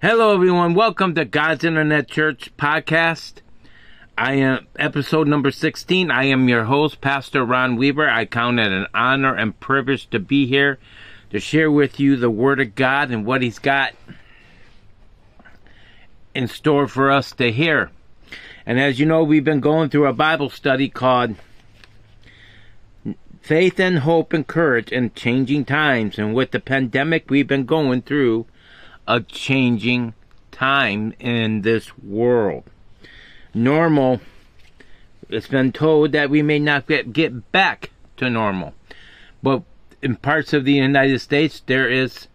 Hello, everyone. Welcome to God's Internet Church podcast. I am episode number 16. I am your host, Pastor Ron Weaver. I count it an honor and privilege to be here to share with you the Word of God and what He's got in store for us to hear. And as you know, we've been going through a Bible study called Faith and Hope and Courage in Changing Times. And with the pandemic, we've been going through a changing time in this world normal, it's been told that we may not get, get back to normal. But in parts of the United States, there is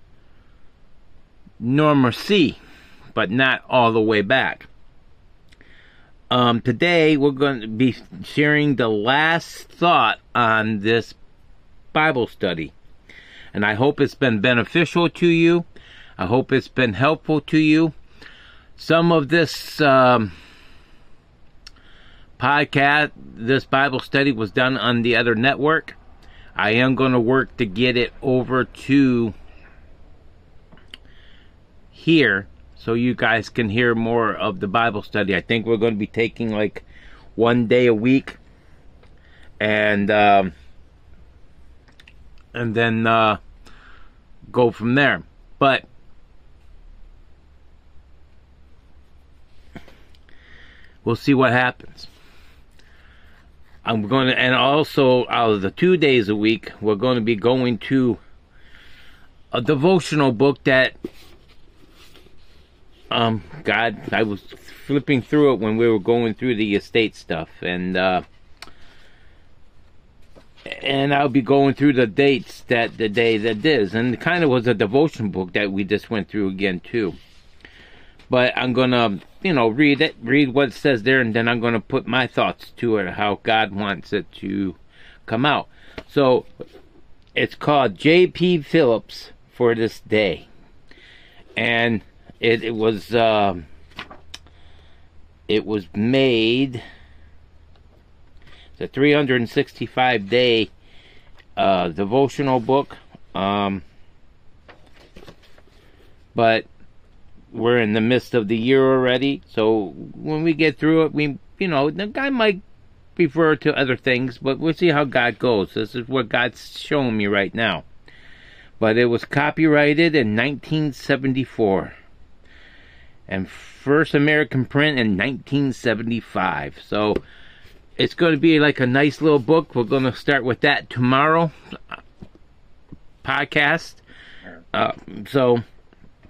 normalcy, but not all the way back. Um, today, we're going to be sharing the last thought on this Bible study. And I hope it's been beneficial to you. I hope it's been helpful to you. Some of this um, podcast, this Bible study was done on the other network. I am going to work to get it over to here so you guys can hear more of the Bible study. I think we're going to be taking like one day a week and um, and then uh, go from there. But we'll see what happens. I'm going to, and also out of the two days a week, we're going to be going to a devotional book that, um, God, I was flipping through it when we were going through the estate stuff, and, uh, and I'll be going through the dates that the day that is, and it kind of was a devotion book that we just went through again too. But I'm gonna, you know, read it, read what it says there, and then I'm gonna put my thoughts to it, how God wants it to come out. So it's called J.B. Phillips for this day, and it, it was um, it was made. A 365 day uh, devotional book, um, but we're in the midst of the year already, so when we get through it, we, you know, the guy might refer to other things, but we'll see how God goes. This is what God's showing me right now. But it was copyrighted in 1974 and first American print in 1975. So it's going to be like a nice little book. We're going to start with that tomorrow podcast. Uh, so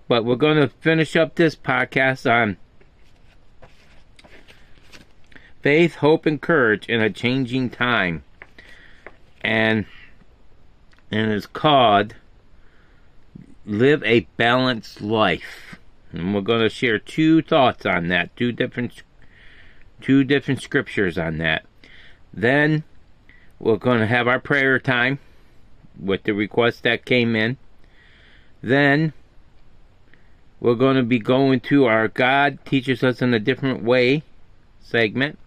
but we're going to finish up this podcast on faith, hope, and courage in a changing time. And and it's called Live a Balanced Life. And we're going to share two thoughts on that, two different two different scriptures on that. Then we're going to have our prayer time with the request that came in. Then we're going to be going to our God teaches us in a different way segment.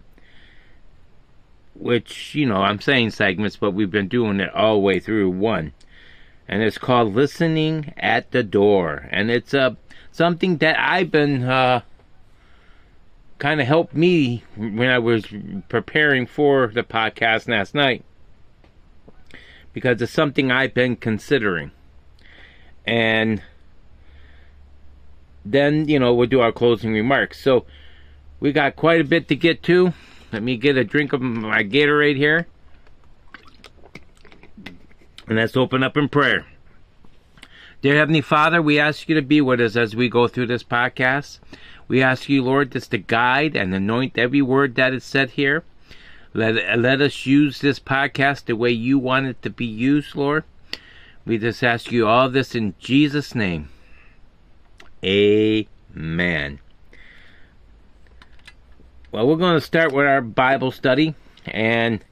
Which, you know, I'm saying segments, but we've been doing it all the way through one. And it's called Listening at the Door. And it's uh, something that I've been uh, kind of helped me when I was preparing for the podcast last night. Because it's something I've been considering. And then, you know, we'll do our closing remarks. So, we got quite a bit to get to. Let me get a drink of my Gatorade here. And let's open up in prayer. Dear Heavenly Father, we ask you to be with us as we go through this podcast. We ask you, Lord, just to guide and anoint every word that is said here. Let, let us use this podcast the way you want it to be used, Lord. We just ask you all this in Jesus' name. Amen. Well, we're going to start with our Bible study. And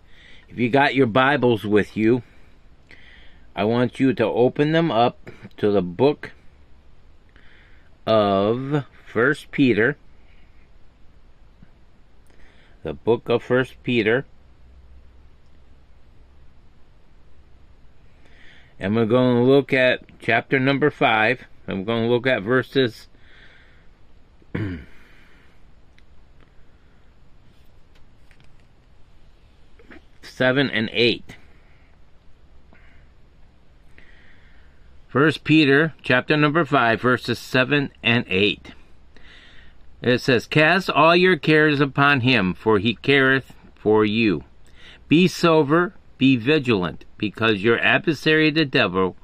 if you got your Bibles with you, I want you to open them up to the book of First Peter. The book of First Peter. And we're going to look at chapter number 5. I'm going to look at verses 7 and 8. First Peter chapter number 5 verses 7 and 8. It says, Cast all your cares upon him, for he careth for you. Be sober, be vigilant, because your adversary the devil,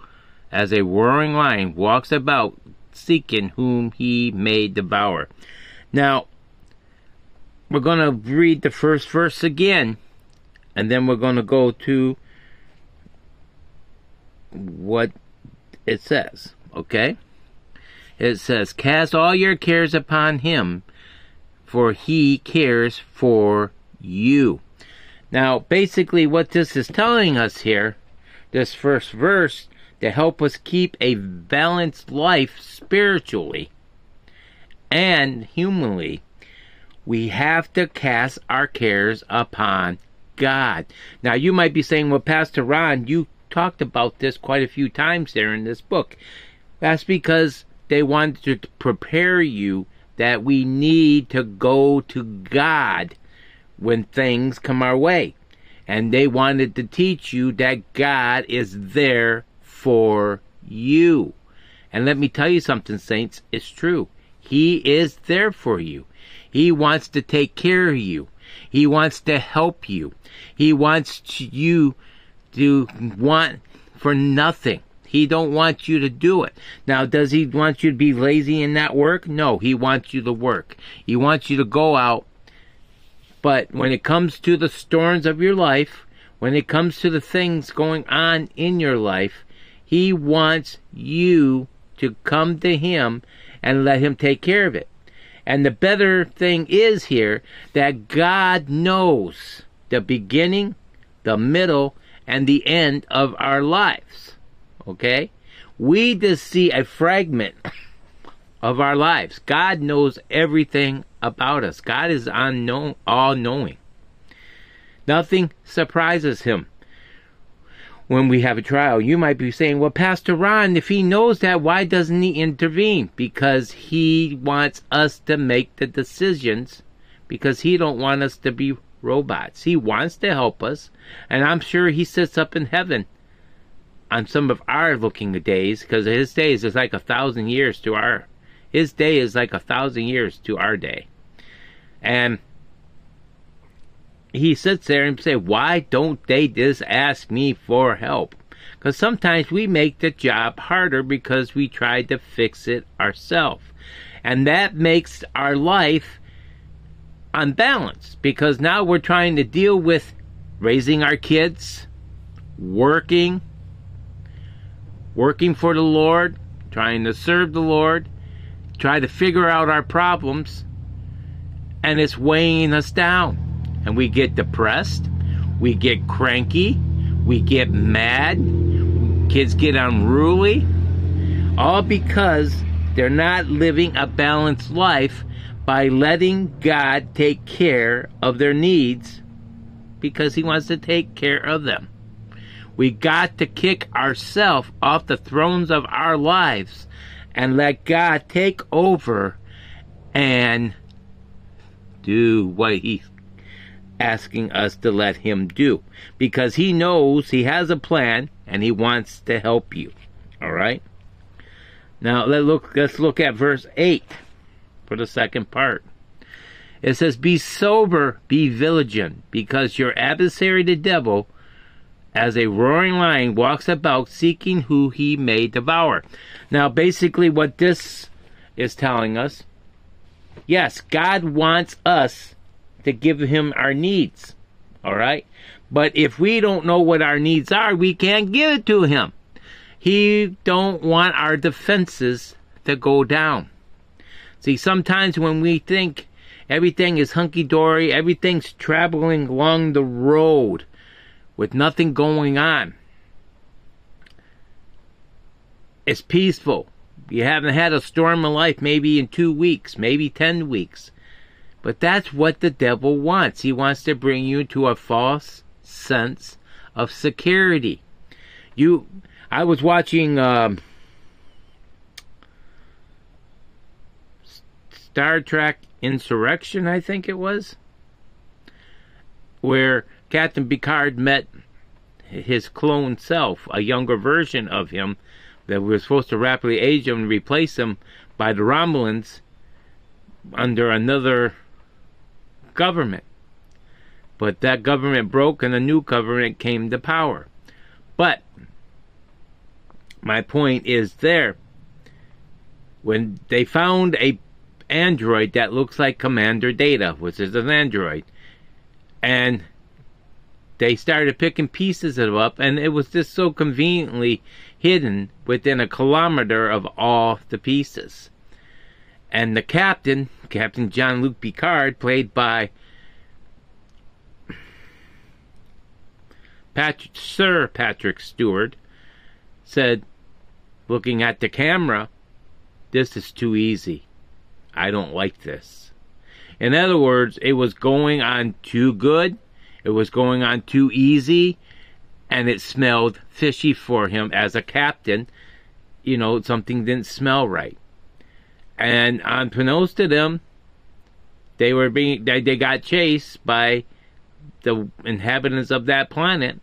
as a roaring lion, walks about seeking whom he may devour. Now, we're going to read the first verse again, and then we're going to go to what it says, okay? It says, Cast all your cares upon him, for he cares for you. Now, basically, what this is telling us here, this first verse, to help us keep a balanced life spiritually and humanly, we have to cast our cares upon God. Now, you might be saying, well, Pastor Ron, you talked about this quite a few times there in this book. That's because they wanted to prepare you that we need to go to God when things come our way. And they wanted to teach you that God is there for you. And let me tell you something, saints, it's true. He is there for you. He wants to take care of you. He wants to help you. He wants you to want for nothing. He don't want you to do it. Now, does he want you to be lazy in that work? No, he wants you to work. He wants you to go out. But when it comes to the storms of your life, when it comes to the things going on in your life, he wants you to come to him and let him take care of it. And the better thing is here that God knows the beginning, the middle, and the end of our lives. Okay? We just see a fragment of our lives. God knows everything about us. God is unknown, all knowing. Nothing surprises him when we have a trial. You might be saying, well, Pastor Ron, if he knows that, why doesn't he intervene? Because he wants us to make the decisions because he don't want us to be robots. He wants to help us, and I'm sure he sits up in heaven on some of our looking days because his days is like a thousand years to our his day is like a thousand years to our day and he sits there and say why don't they just ask me for help because sometimes we make the job harder because we try to fix it ourselves and that makes our life unbalanced because now we're trying to deal with raising our kids working working for the Lord, trying to serve the Lord, try to figure out our problems, and it's weighing us down. And we get depressed, we get cranky, we get mad, kids get unruly, all because they're not living a balanced life by letting God take care of their needs because He wants to take care of them. We got to kick ourselves off the thrones of our lives and let God take over and do what He's asking us to let Him do. Because He knows He has a plan and He wants to help you. All right? Now let look let's look at verse 8 for the second part. It says, Be sober, be vigilant, because your adversary the devil as a roaring lion walks about seeking who he may devour. Now, basically, what this is telling us yes, God wants us to give him our needs. All right? But if we don't know what our needs are, we can't give it to him. He don't want our defenses to go down. See, sometimes when we think everything is hunky dory, everything's traveling along the road, with nothing going on. It's peaceful. You haven't had a storm in life maybe in two weeks, maybe ten weeks. But that's what the devil wants. He wants to bring you to a false sense of security. You, I was watching um, Star Trek Insurrection, I think it was, where Captain Picard met his clone self, a younger version of him that were supposed to rapidly age him and replace him by the Romulans under another government. But that government broke and a new government came to power. But my point is there when they found a android that looks like Commander Data, which is an android, and they started picking pieces of it up, and it was just so conveniently hidden within a kilometer of all the pieces. And the captain, Captain Jean Luc Picard, played by Patrick, Sir Patrick Stewart, said, looking at the camera, this is too easy. I don't like this. In other words, it was going on too good, it was going on too easy, and it smelled fishy for him as a captain. You know, something didn't smell right. And unbeknownst to them, they were being they, they got chased by the inhabitants of that planet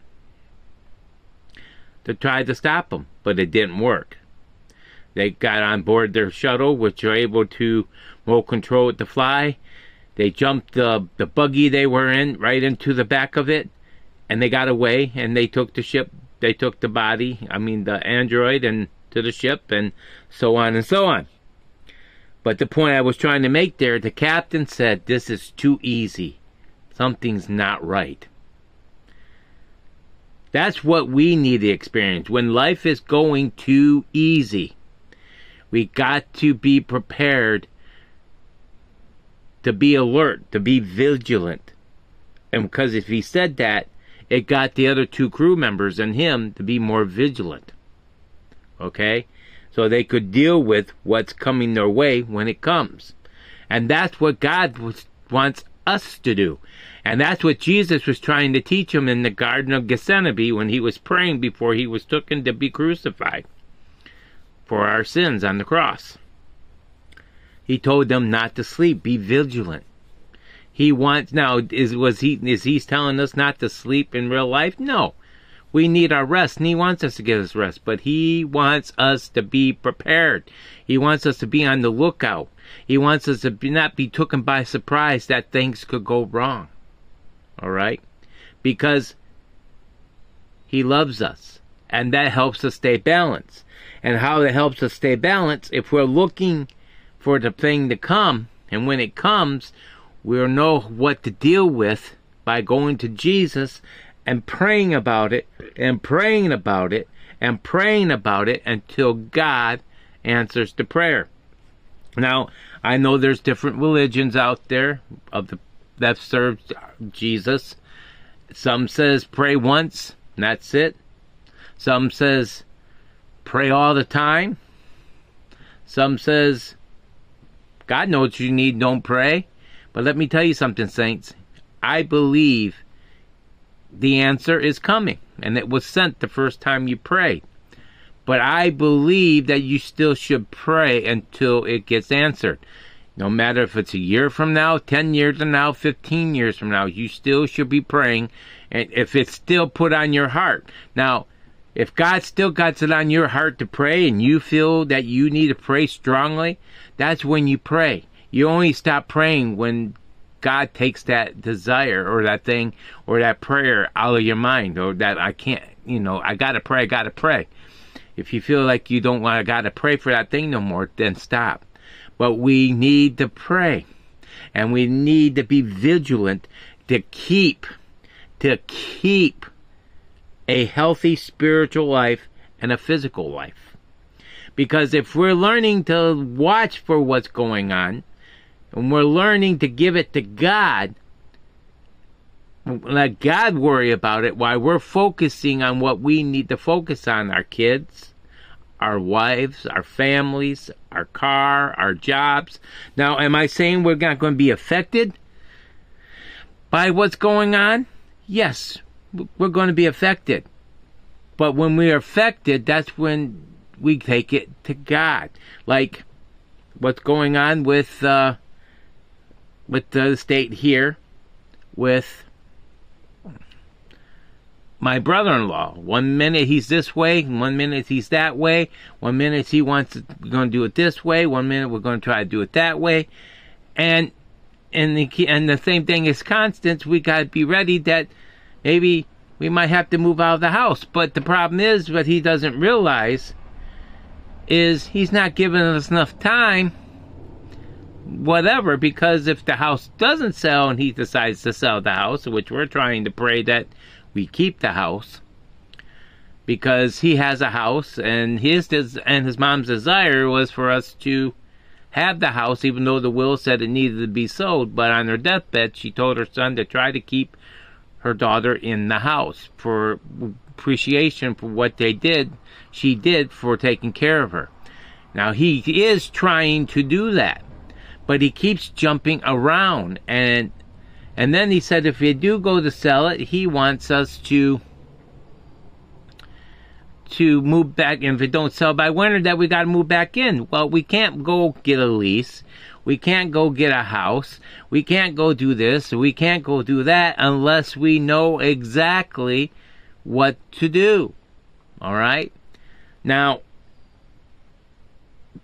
to try to stop them, but it didn't work. They got on board their shuttle, which were able to remote control it to fly. They jumped the the buggy they were in right into the back of it, and they got away. And they took the ship. They took the body. I mean the android and to the ship, and so on and so on. But the point I was trying to make there, the captain said, "This is too easy. Something's not right." That's what we need to experience when life is going too easy. We got to be prepared to be alert, to be vigilant. And because if he said that, it got the other two crew members and him to be more vigilant. Okay? So they could deal with what's coming their way when it comes. And that's what God was, wants us to do. And that's what Jesus was trying to teach them in the Garden of Gethsemane when he was praying before he was taken to be crucified for our sins on the cross. He told them not to sleep, be vigilant. He wants now is was he is he telling us not to sleep in real life? No. We need our rest and he wants us to get us rest, but he wants us to be prepared. He wants us to be on the lookout. He wants us to be, not be taken by surprise that things could go wrong. All right? Because he loves us and that helps us stay balanced. And how that helps us stay balanced if we're looking for the thing to come. And when it comes, we'll know what to deal with by going to Jesus and praying about it and praying about it and praying about it until God answers the prayer. Now, I know there's different religions out there of the that serve Jesus. Some says pray once, that's it. Some says pray all the time. Some says God knows you need, don't pray. But let me tell you something, saints. I believe the answer is coming, and it was sent the first time you prayed. But I believe that you still should pray until it gets answered. No matter if it's a year from now, 10 years from now, 15 years from now, you still should be praying. And if it's still put on your heart. Now, if God still got it on your heart to pray and you feel that you need to pray strongly, that's when you pray. You only stop praying when God takes that desire or that thing or that prayer out of your mind or that I can't, you know, I gotta pray, I gotta pray. If you feel like you don't want to gotta pray for that thing no more, then stop. But we need to pray and we need to be vigilant to keep, to keep a healthy spiritual life and a physical life. Because if we're learning to watch for what's going on, and we're learning to give it to God, let God worry about it while we're focusing on what we need to focus on our kids, our wives, our families, our car, our jobs. Now, am I saying we're not going to be affected by what's going on? Yes, we're going to be affected. But when we're affected, that's when we take it to God. Like what's going on with uh, with the state here with my brother-in-law. One minute he's this way, one minute he's that way. One minute he wants to, going to do it this way. One minute we're going to try to do it that way, and and the and the same thing is constant. We got to be ready that maybe we might have to move out of the house. But the problem is, what he doesn't realize is he's not giving us enough time whatever because if the house doesn't sell and he decides to sell the house which we're trying to pray that we keep the house because he has a house and his and his mom's desire was for us to have the house even though the will said it needed to be sold. But on her deathbed she told her son to try to keep her daughter in the house for appreciation for what they did she did for taking care of her. Now he is trying to do that but he keeps jumping around and and then he said if you do go to sell it, he wants us to to move back. And if it don't sell by winter, that we got to move back in. Well, we can't go get a lease. We can't go get a house. We can't go do this. We can't go do that unless we know exactly what to do. All right. Now,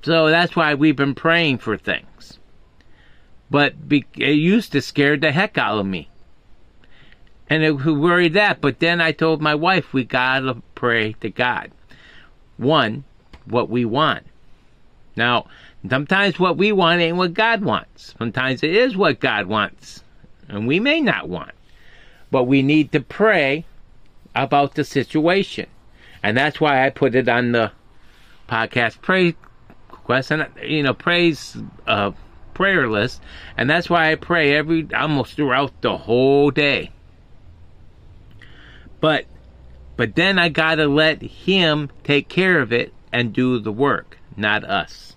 so that's why we've been praying for things but be, it used to scare the heck out of me. And it worried that. But then I told my wife, we gotta pray to God. One, what we want. Now, sometimes what we want ain't what God wants. Sometimes it is what God wants. And we may not want. But we need to pray about the situation. And that's why I put it on the podcast pray question, you know praise uh prayer list, and that's why I pray every almost throughout the whole day. But but then I got to let him take care of it and do the work, not us.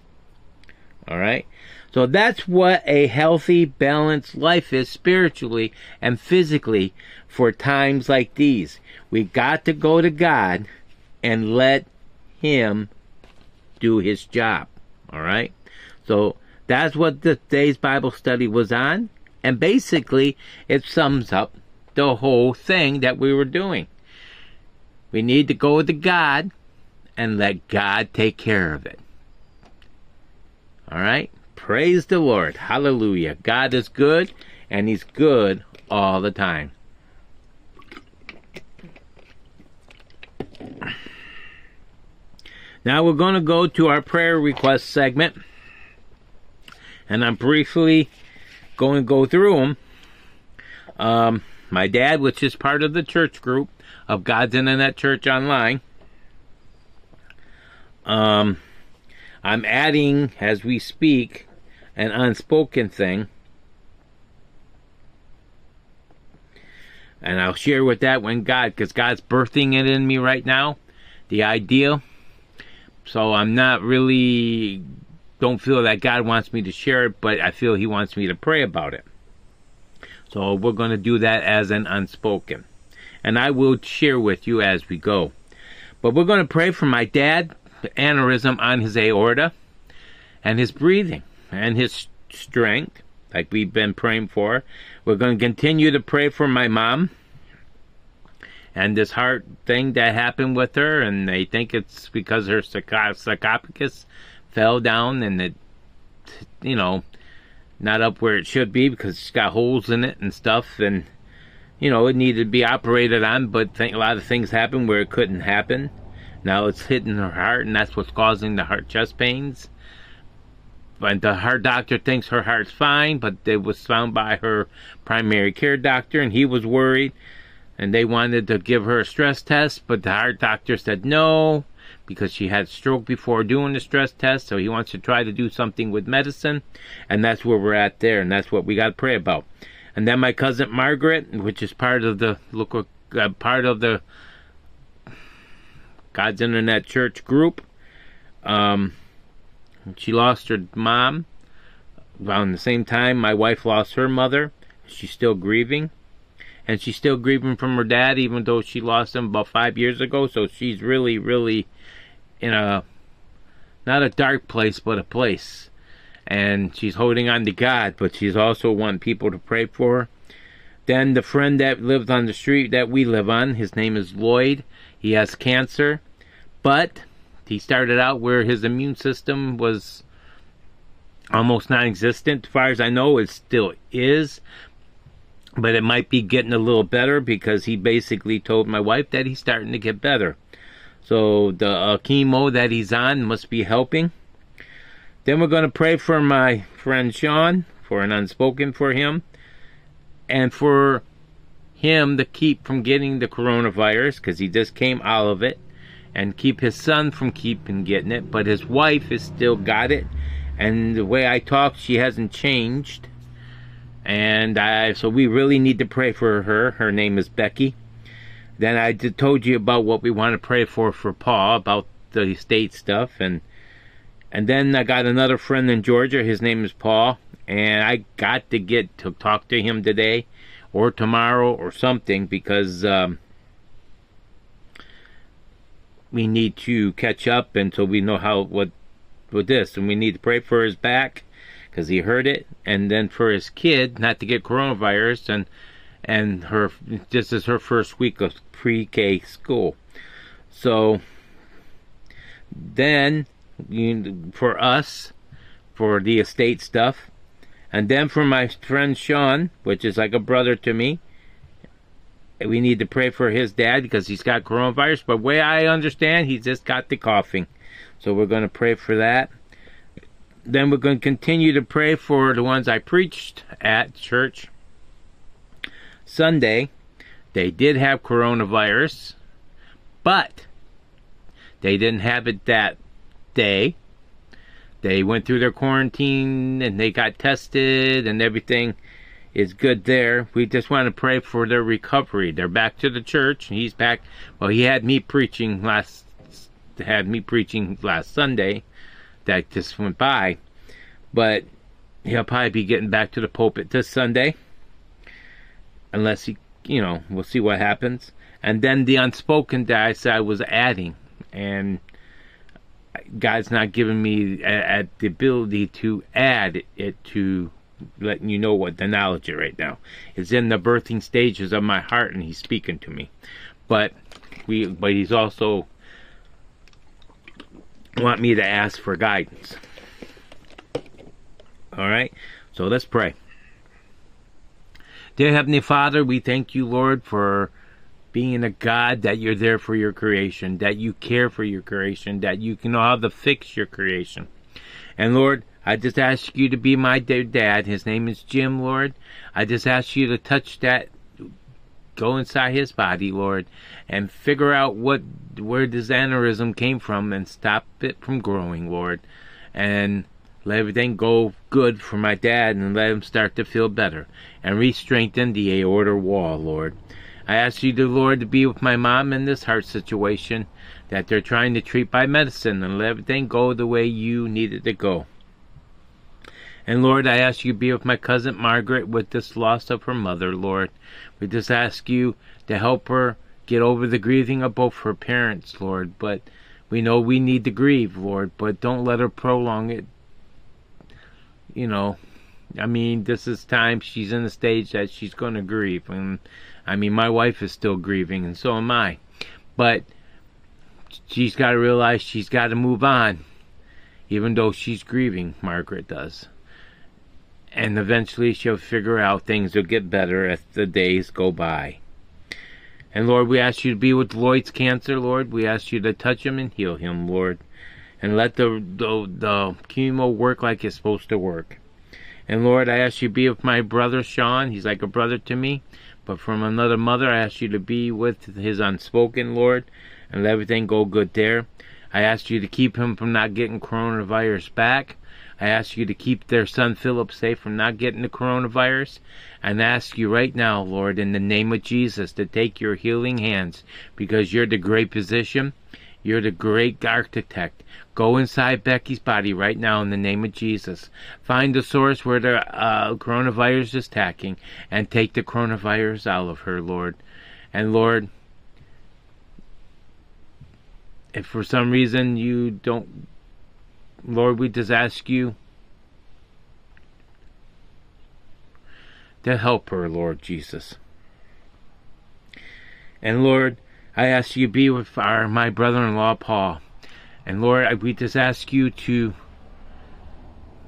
All right? So that's what a healthy, balanced life is spiritually and physically for times like these. We got to go to God and let him do his job. All right? So that's what today's Bible study was on. And basically, it sums up the whole thing that we were doing. We need to go to God and let God take care of it. All right? Praise the Lord. Hallelujah. God is good, and He's good all the time. Now we're going to go to our prayer request segment and I'm briefly going to go through them. Um, my dad, which is part of the church group of God's Internet Church Online. Um, I'm adding, as we speak, an unspoken thing. And I'll share with that when God, because God's birthing it in me right now, the idea. So I'm not really don't feel that God wants me to share it, but I feel He wants me to pray about it. So we're going to do that as an unspoken. And I will share with you as we go. But we're going to pray for my dad, aneurysm on his aorta, and his breathing, and his strength, like we've been praying for. We're going to continue to pray for my mom and this heart thing that happened with her, and they think it's because her sarcophagus fell down and it, you know, not up where it should be because it's got holes in it and stuff. And, you know, it needed to be operated on, but a lot of things happened where it couldn't happen. Now it's hitting her heart, and that's what's causing the heart chest pains. And the heart doctor thinks her heart's fine, but it was found by her primary care doctor, and he was worried. And they wanted to give her a stress test, but the heart doctor said no because she had stroke before doing the stress test, so he wants to try to do something with medicine, and that's where we're at there, and that's what we got to pray about. And then my cousin Margaret, which is part of the look, uh, part of the God's Internet Church group, um, she lost her mom around the same time my wife lost her mother. She's still grieving and she's still grieving from her dad, even though she lost him about five years ago. So she's really, really in a not a dark place, but a place. and she's holding on to God, but she's also wanting people to pray for her. Then the friend that lives on the street that we live on, his name is Lloyd. He has cancer, but he started out where his immune system was almost non-existent. As far as I know, it still is, but it might be getting a little better because he basically told my wife that he's starting to get better. So the uh, chemo that he's on must be helping. Then we're going to pray for my friend Sean, for an unspoken for him, and for him to keep from getting the coronavirus because he just came out of it, and keep his son from keeping getting it. But his wife has still got it, and the way I talk, she hasn't changed. And I, so we really need to pray for her. Her name is Becky. Then I told you about what we want to pray for for Paul about the estate stuff, and and then I got another friend in Georgia. His name is Paul, and I got to get to talk to him today, or tomorrow, or something because um, we need to catch up until we know how what with this, and we need to pray for his back because he heard it, and then for his kid not to get coronavirus, and and her this is her first week of pre-K school, so then you, for us for the estate stuff, and then for my friend Sean, which is like a brother to me. We need to pray for his dad because he's got coronavirus. But way I understand, he's just got the coughing. So we're going to pray for that. Then we're going to continue to pray for the ones I preached at church Sunday. They did have coronavirus, but they didn't have it that day. They went through their quarantine and they got tested and everything is good there. We just want to pray for their recovery. They're back to the church. He's back. Well, he had me preaching last had me preaching last Sunday that just went by. But he'll probably be getting back to the pulpit this Sunday. Unless he, you know, we'll see what happens. And then the unspoken that I said I was adding. And God's not giving me a, the ability to add it to letting you know what the knowledge is right now. It's in the birthing stages of my heart and he's speaking to me. But we but he's also want me to ask for guidance. All right, so let's pray. Dear Heavenly Father, we thank you, Lord, for being a God that you're there for your creation, that you care for your creation, that you can know how to fix your creation. And Lord, I just ask you to be my dear dad. His name is Jim, Lord. I just ask you to touch that go inside his body, Lord, and figure out what where this aneurysm came from and stop it from growing, Lord. And let everything go good for my dad and let him start to feel better. And re-strengthen the aorta wall, Lord. I ask you, the Lord, to be with my mom in this heart situation that they're trying to treat by medicine and let everything go the way you need it to go. And Lord, I ask you to be with my cousin Margaret with this loss of her mother, Lord. We just ask you to help her get over the grieving of both her parents, Lord. But we know we need to grieve, Lord, but don't let her prolong it. You know, I mean, this is time she's in the stage that she's going to grieve. And I mean, my wife is still grieving, and so am I. But she's got to realize she's got to move on, even though she's grieving, Margaret does and eventually she'll figure out things will get better as the days go by. And Lord, we ask you to be with Lloyd's cancer, Lord. We ask you to touch him and heal him, Lord. And let the, the, the chemo work like it's supposed to work. And Lord, I ask you to be with my brother Sean. He's like a brother to me. But from another mother, I ask you to be with his unspoken, Lord, and let everything go good there. I ask you to keep him from not getting coronavirus back. I ask you to keep their son Philip safe from not getting the coronavirus. And I ask you right now, Lord, in the name of Jesus, to take your healing hands because you're the great physician. You're the great architect. Go inside Becky's body right now in the name of Jesus. Find the source where the uh, coronavirus is attacking and take the coronavirus out of her, Lord. And Lord, if for some reason you don't Lord, we just ask you to help her, Lord Jesus. And Lord, I ask you be with our my brother-in-law Paul. And Lord, we just ask you to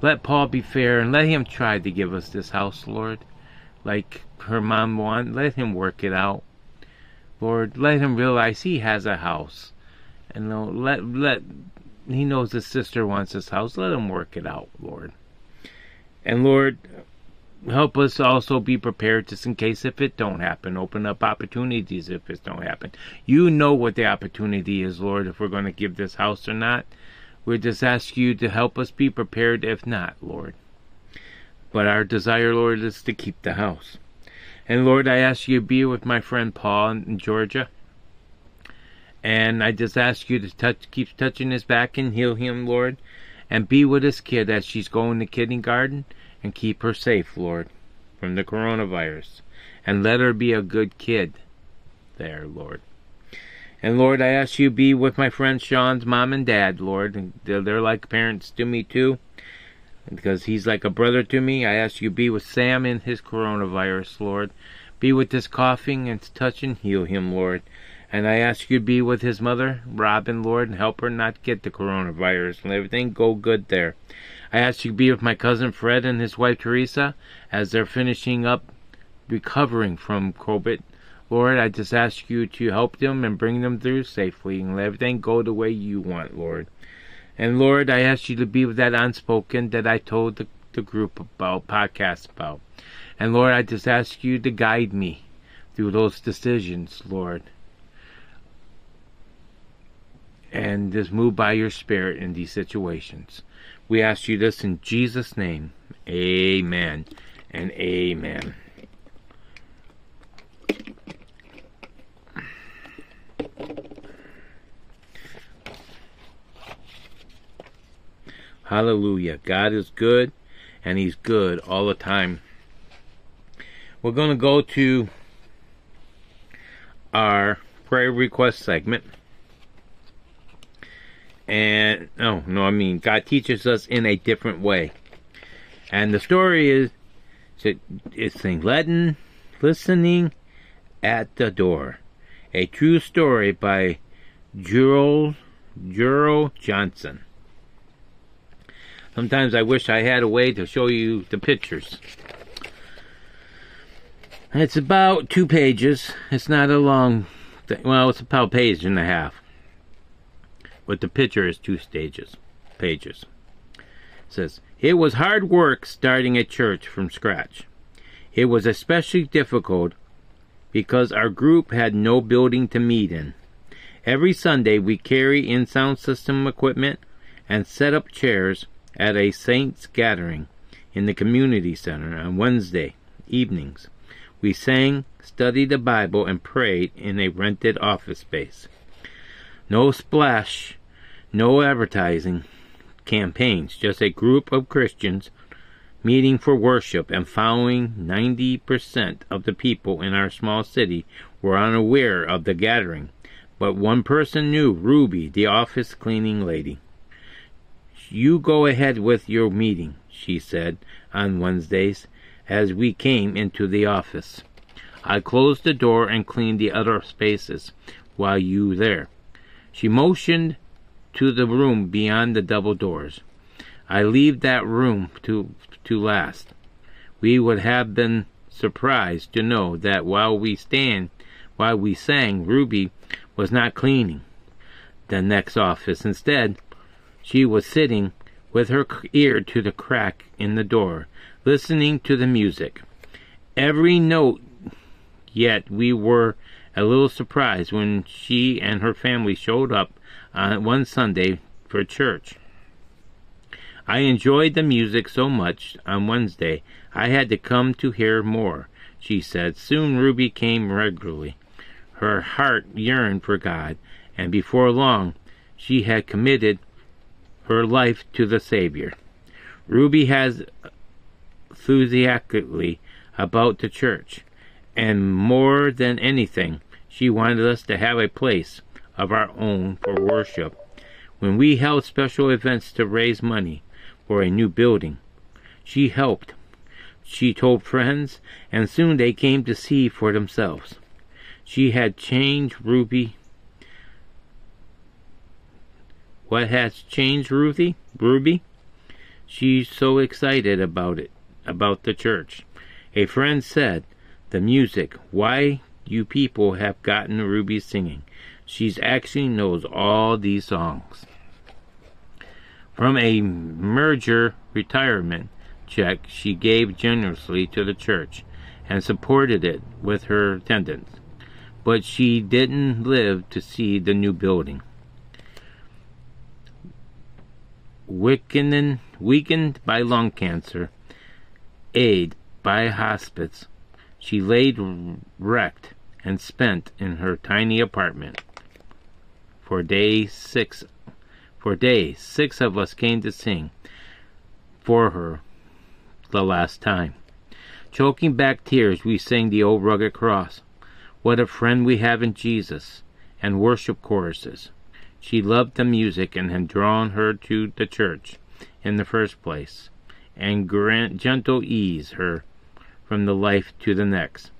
let Paul be fair and let him try to give us this house, Lord. Like her mom wanted, let him work it out. Lord, let him realize he has a house. And Lord, let let he knows his sister wants this house. Let him work it out, Lord. And Lord, help us also be prepared just in case if it don't happen. Open up opportunities if it don't happen. You know what the opportunity is, Lord, if we're going to give this house or not. We just ask you to help us be prepared if not, Lord. But our desire, Lord, is to keep the house. And Lord, I ask you to be with my friend Paul in Georgia. And I just ask you to touch, keep touching his back and heal him, Lord. And be with his kid as she's going to kindergarten and keep her safe, Lord, from the coronavirus. And let her be a good kid there, Lord. And Lord, I ask you be with my friend Sean's mom and dad, Lord. They're, they're like parents to me too. Because he's like a brother to me. I ask you be with Sam in his coronavirus, Lord. Be with this coughing and touch and heal him, Lord. And I ask you to be with his mother, Robin, Lord, and help her not get the coronavirus and everything go good there. I ask you to be with my cousin Fred and his wife Teresa as they're finishing up recovering from COVID. Lord, I just ask you to help them and bring them through safely and let everything go the way you want, Lord. And Lord, I ask you to be with that unspoken that I told the, the group about, podcast about. And Lord, I just ask you to guide me through those decisions, Lord. And just move by your Spirit in these situations. We ask you this in Jesus' name. Amen and amen. Hallelujah. God is good, and He's good all the time. We're going to go to our prayer request segment. And, no, no, I mean, God teaches us in a different way. And the story is, it's letting, listening at the door. A true story by Jurel, Jurel Johnson. Sometimes I wish I had a way to show you the pictures. It's about two pages. It's not a long, th- well, it's about a page and a half. But the picture is two stages, pages. It says, It was hard work starting a church from scratch. It was especially difficult because our group had no building to meet in. Every Sunday we carry in sound system equipment and set up chairs at a saints gathering in the community center on Wednesday evenings. We sang, studied the Bible, and prayed in a rented office space. No splash, no advertising campaigns, just a group of Christians meeting for worship and following 90% of the people in our small city were unaware of the gathering. But one person knew Ruby, the office cleaning lady. You go ahead with your meeting, she said on Wednesdays as we came into the office. I closed the door and cleaned the other spaces while you there. She motioned to the room beyond the double doors. I leave that room to to last. We would have been surprised to know that while we stand while we sang Ruby was not cleaning the next office. Instead, she was sitting with her ear to the crack in the door, listening to the music. Every note, yet we were a little surprised when she and her family showed up on one Sunday for church. I enjoyed the music so much on Wednesday I had to come to hear more, she said. Soon Ruby came regularly. Her heart yearned for God, and before long she had committed her life to the Savior. Ruby has enthusiastically about the church, and more than anything, she wanted us to have a place of our own for worship. When we held special events to raise money for a new building, she helped. she told friends, and soon they came to see for themselves. She had changed Ruby. What has changed Ruthie? Ruby? She's so excited about it, about the church. A friend said, The music, why you people have gotten Ruby singing. She's actually knows all these songs. From a merger retirement check she gave generously to the church and supported it with her attendance. But she didn't live to see the new building. Weakened, weakened by lung cancer, aid by hospice, she laid wrecked and spent in her tiny apartment. For day six, for days, six of us came to sing for her the last time. Choking back tears, we sang the old rugged cross. What a friend we have in Jesus, and worship choruses. She loved the music and had drawn her to the church in the first place, and grant gentle ease her from the life to the next.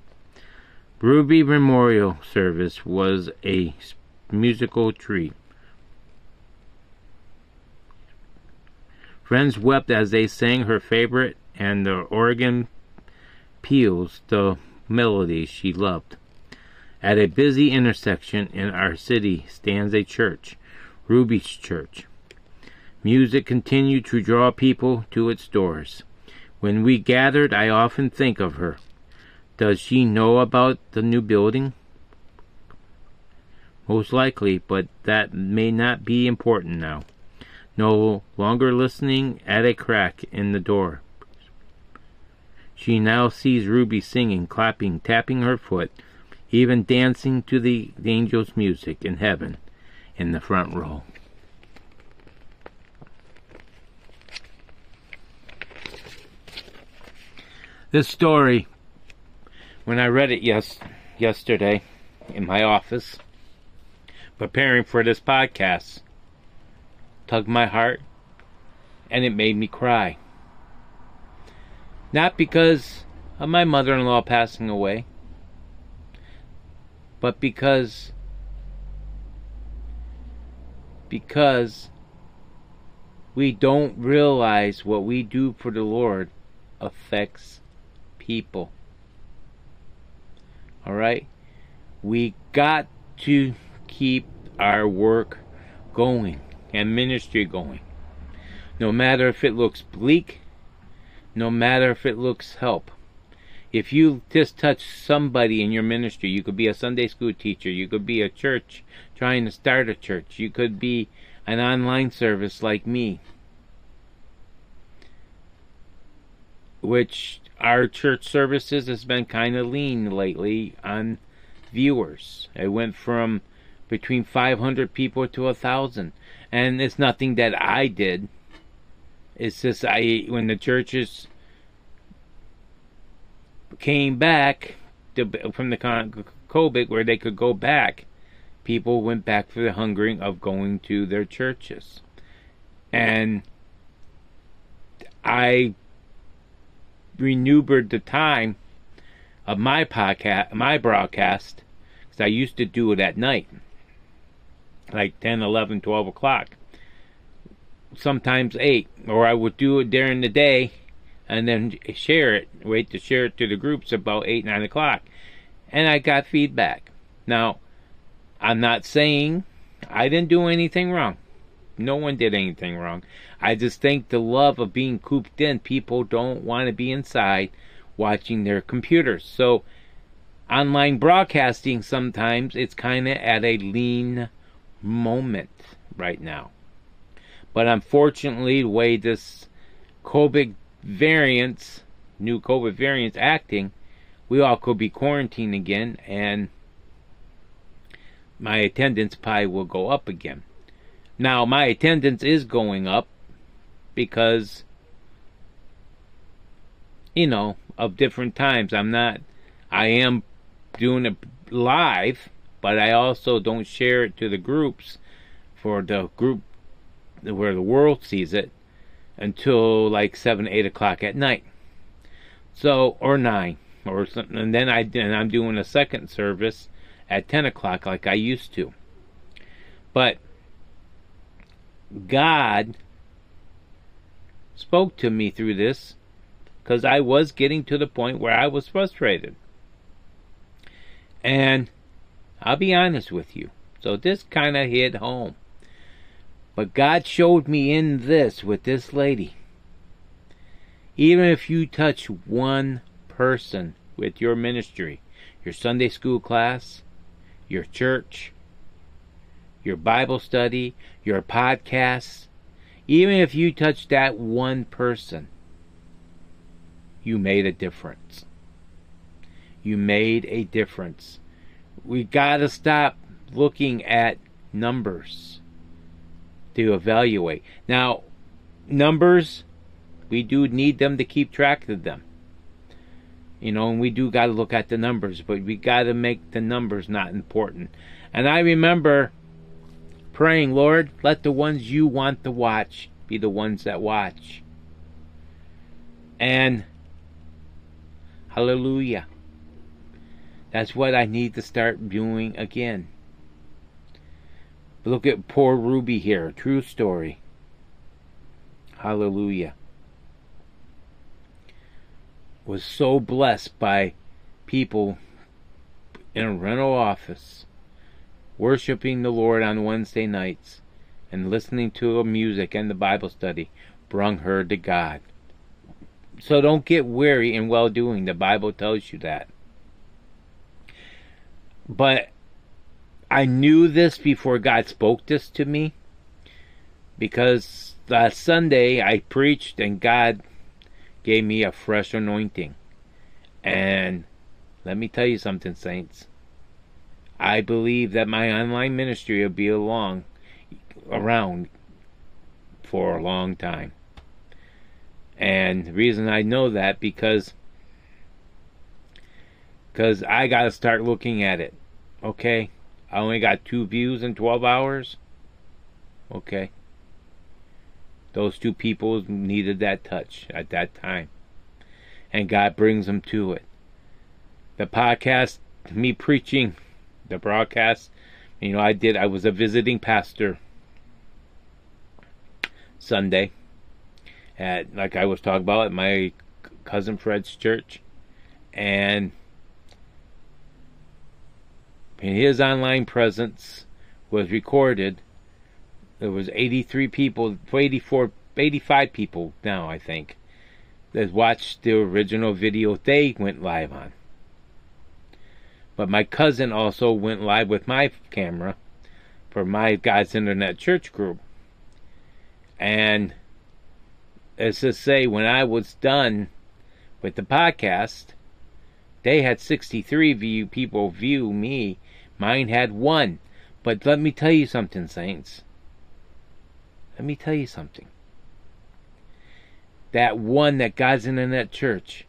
Ruby Memorial Service was a musical treat. Friends wept as they sang her favorite and the organ peals the melodies she loved. At a busy intersection in our city stands a church, Ruby's Church. Music continued to draw people to its doors. When we gathered, I often think of her. Does she know about the new building? Most likely, but that may not be important now. No longer listening at a crack in the door. She now sees Ruby singing, clapping, tapping her foot, even dancing to the, angels' music in heaven in the front row. This story when I read it yes yesterday in my office, preparing for this podcast, tugged my heart and it made me cry. Not because of my mother in law passing away, but because because we don't realize what we do for the Lord affects people. All right? We got to keep our work going and ministry going. No matter if it looks bleak, no matter if it looks help. If you just touch somebody in your ministry, you could be a Sunday school teacher, you could be a church trying to start a church, you could be an online service like me, which our church services has been kind of lean lately on viewers. It went from between 500 people to a thousand, and it's nothing that I did. It's just I when the churches came back to, from the COVID where they could go back, people went back for the hungering of going to their churches, and I renewed the time of my podcast, my broadcast, because I used to do it at night, like 10, 11, 12 o'clock, sometimes 8, or I would do it during the day and then share it, wait to share it to the groups about 8, 9 o'clock. And I got feedback. Now, I'm not saying I didn't do anything wrong. No one did anything wrong. I just think the love of being cooped in, people don't want to be inside watching their computers. So, online broadcasting sometimes it's kind of at a lean moment right now. But unfortunately, the way this COVID variants, new COVID variants acting, we all could be quarantined again and my attendance pie will go up again. Now, my attendance is going up because, you know, of different times. I'm not, I am doing it live, but I also don't share it to the groups for the group where the world sees it until like 7, 8 o'clock at night. So, or nine, or something. And then I and I'm doing a second service at 10 o'clock like I used to. But God spoke to me through this because I was getting to the point where I was frustrated. And I'll be honest with you. So this kind of hit home. But God showed me in this with this lady. Even if you touch one person with your ministry, your Sunday school class, your church, your Bible study, your podcasts, even if you touch that one person, you made a difference. You made a difference. We got to stop looking at numbers to evaluate. Now, numbers, we do need them to keep track of them. You know, and we do got to look at the numbers, but we got to make the numbers not important. And I remember praying, Lord, let the ones you want to watch be the ones that watch. And hallelujah. That's what I need to start doing again. Look at poor Ruby here. True story. Hallelujah was so blessed by people in a rental office worshiping the Lord on Wednesday nights and listening to music and the Bible study brung her to God. So don't get weary in well doing. The Bible tells you that. But I knew this before God spoke this to me because last Sunday I preached and God gave me a fresh anointing. And let me tell you something, saints. I believe that my online ministry will be along around for a long time. And the reason I know that because because I got to start looking at it. Okay? I only got 2 views in 12 hours. Okay? Those two people needed that touch at that time. And God brings them to it. The podcast, me preaching, the broadcast, you know, I did, I was a visiting pastor Sunday at, like I was talking about, at my cousin Fred's church. And his online presence was recorded there was 83 people, 84, 85 people now, I think, that watched the original video they went live on. But my cousin also went live with my camera for my God's Internet Church group. And as to say, when I was done with the podcast, they had 63 view people view me. Mine had one. But let me tell you something, saints. Let me tell you something. That one that God's in that church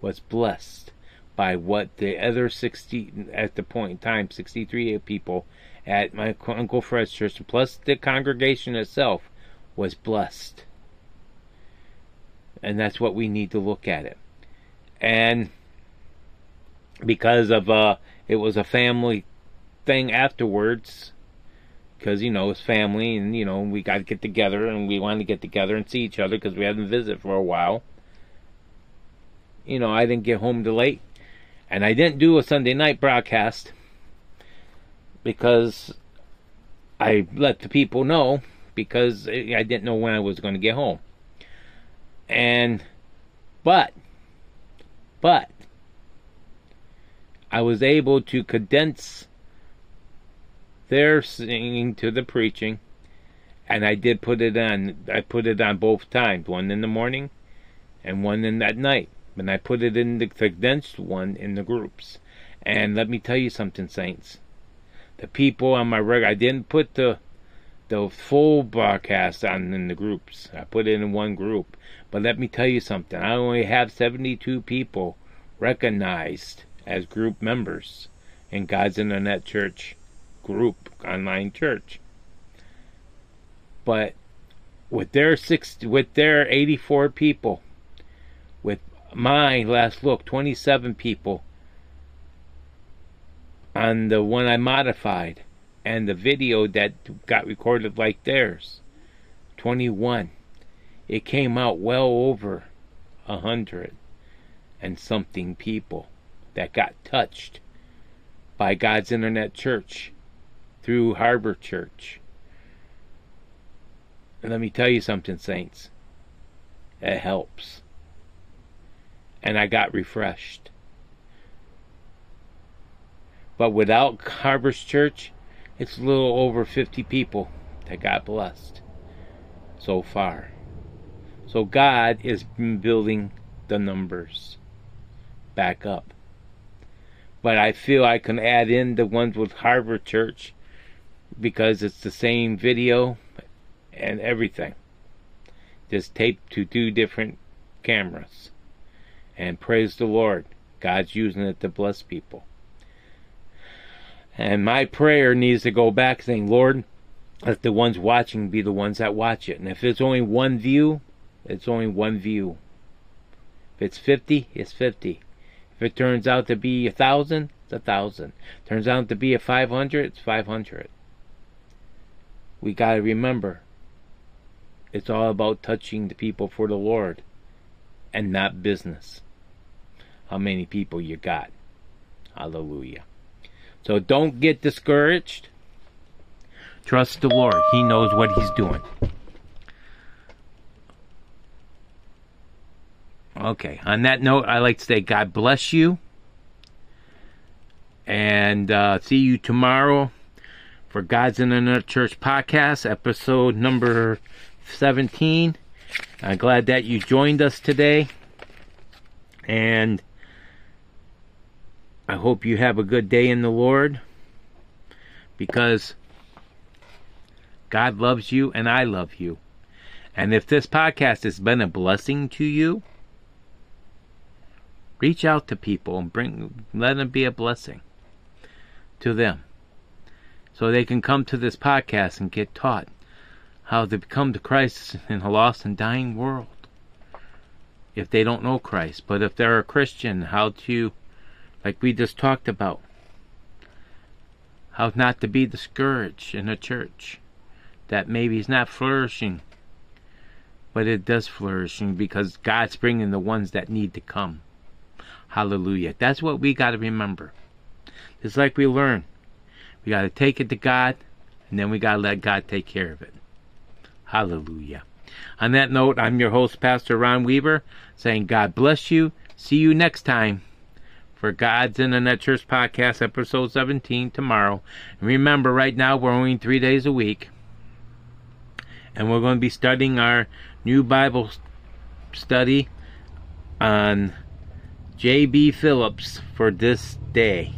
was blessed by what the other 60, at the point in time, 63 people at my Uncle Fred's church, plus the congregation itself, was blessed. And that's what we need to look at it. And because of uh it was a family thing afterwards because you know it's family and you know we got to get together and we wanted to get together and see each other because we hadn't visited for a while you know i didn't get home till late and i didn't do a sunday night broadcast because i let the people know because i didn't know when i was going to get home and but but i was able to condense their singing to the preaching, and I did put it on. I put it on both times, one in the morning, and one in that night. But I put it in the condensed one in the groups. And let me tell you something, saints. The people on my reg, I didn't put the the full broadcast on in the groups. I put it in one group. But let me tell you something. I only have 72 people recognized as group members in God's Internet Church group online church. But with their six with their 84 people my last look, 27 people on the one I modified and the video that got recorded like theirs 21 it came out well over a hundred and something people that got touched by God's Internet Church through Harbor Church. And let me tell you something, Saints. It helps. And I got refreshed. But without Harbor's Church, it's a little over 50 people that got blessed so far. So God is building the numbers back up. But I feel I can add in the ones with Harbor Church because it's the same video and everything. Just taped to two different cameras. And praise the Lord. God's using it to bless people. And my prayer needs to go back saying, Lord, let the ones watching be the ones that watch it. And if it's only one view, it's only one view. If it's 50, it's 50. If it turns out to be a thousand, it's a thousand. Turns out to be a 500, it's 500. We got to remember, it's all about touching the people for the Lord and not business. How many people you got. Hallelujah. So don't get discouraged. Trust the Lord. He knows what He's doing. Okay. On that note, I like to say God bless you. And uh, see you tomorrow for God's Internet Church podcast, episode number 17. I'm glad that you joined us today. And I hope you have a good day in the Lord because God loves you and I love you. And if this podcast has been a blessing to you, reach out to people and bring let them be a blessing to them. So they can come to this podcast and get taught how to come to Christ in a lost and dying world. If they don't know Christ, but if they're a Christian, how to like we just talked about. How not to be discouraged in a church that maybe is not flourishing, but it does flourishing because God's bringing the ones that need to come. Hallelujah. That's what we got to remember. It's like we learn. We got to take it to God, and then we got to let God take care of it. Hallelujah. On that note, I'm your host, Pastor Ron Weaver, saying God bless you. See you next time for God's in Internet Church Podcast, episode 17, tomorrow. And remember, right now we're only three days a week. And we're going to be studying our new Bible study on J.B. Phillips for this day.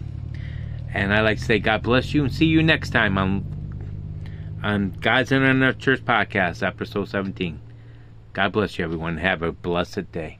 And I like to say, God bless you and see you next time on, on God's Internet Church Podcast, episode 17. God bless you, everyone. Have a blessed day.